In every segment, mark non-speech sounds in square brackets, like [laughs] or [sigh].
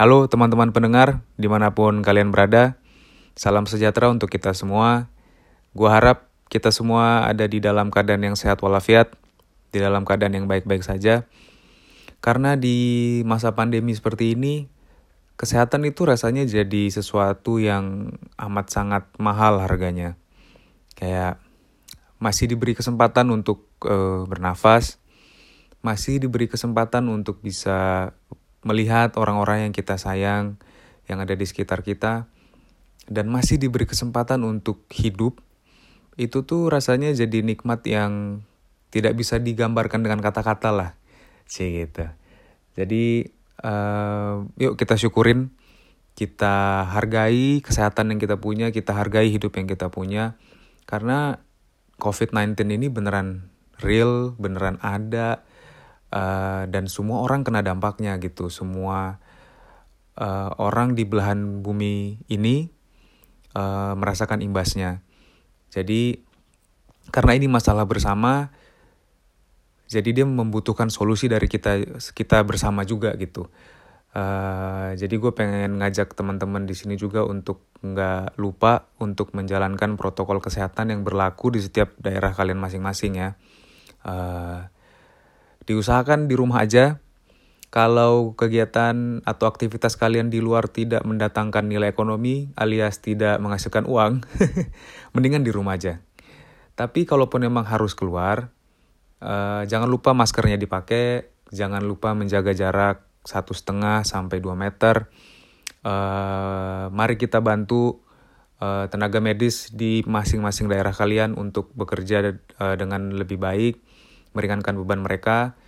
Halo teman-teman pendengar, di mana pun kalian berada, salam sejahtera untuk kita semua. Gua harap kita semua ada di dalam keadaan yang sehat walafiat, di dalam keadaan yang baik-baik saja. Karena di masa pandemi seperti ini, kesehatan itu rasanya jadi sesuatu yang amat sangat mahal harganya. Kayak masih diberi kesempatan untuk uh, bernafas, masih diberi kesempatan untuk bisa melihat orang-orang yang kita sayang, yang ada di sekitar kita, dan masih diberi kesempatan untuk hidup, itu tuh rasanya jadi nikmat yang tidak bisa digambarkan dengan kata-kata lah. Sih gitu. Jadi uh, yuk kita syukurin, kita hargai kesehatan yang kita punya, kita hargai hidup yang kita punya. Karena COVID-19 ini beneran real, beneran ada, uh, dan semua orang kena dampaknya gitu. Semua uh, orang di belahan bumi ini uh, merasakan imbasnya. Jadi karena ini masalah bersama jadi dia membutuhkan solusi dari kita kita bersama juga gitu. Uh, jadi gue pengen ngajak teman-teman di sini juga untuk nggak lupa untuk menjalankan protokol kesehatan yang berlaku di setiap daerah kalian masing-masing ya. Uh, diusahakan di rumah aja. Kalau kegiatan atau aktivitas kalian di luar tidak mendatangkan nilai ekonomi alias tidak menghasilkan uang, [laughs] mendingan di rumah aja. Tapi kalaupun memang harus keluar, uh, jangan lupa maskernya dipakai, jangan lupa menjaga jarak satu setengah sampai 2 meter. Uh, mari kita bantu uh, tenaga medis di masing-masing daerah kalian untuk bekerja uh, dengan lebih baik meringankan beban mereka.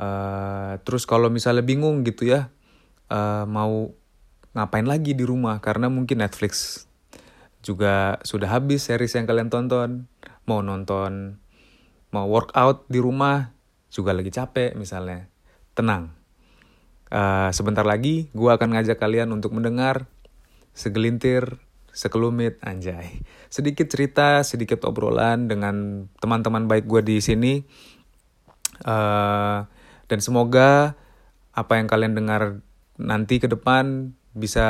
Uh, terus kalau misalnya bingung gitu ya, uh, mau ngapain lagi di rumah karena mungkin Netflix juga sudah habis series yang kalian tonton, mau nonton, mau workout di rumah juga lagi capek misalnya. Tenang, uh, sebentar lagi gue akan ngajak kalian untuk mendengar segelintir sekelumit anjay. Sedikit cerita, sedikit obrolan dengan teman-teman baik gue di sini. Uh, dan semoga apa yang kalian dengar nanti ke depan bisa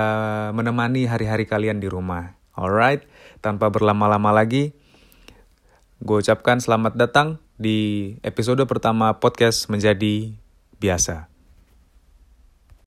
menemani hari-hari kalian di rumah. Alright, tanpa berlama-lama lagi, gue ucapkan selamat datang di episode pertama podcast menjadi biasa.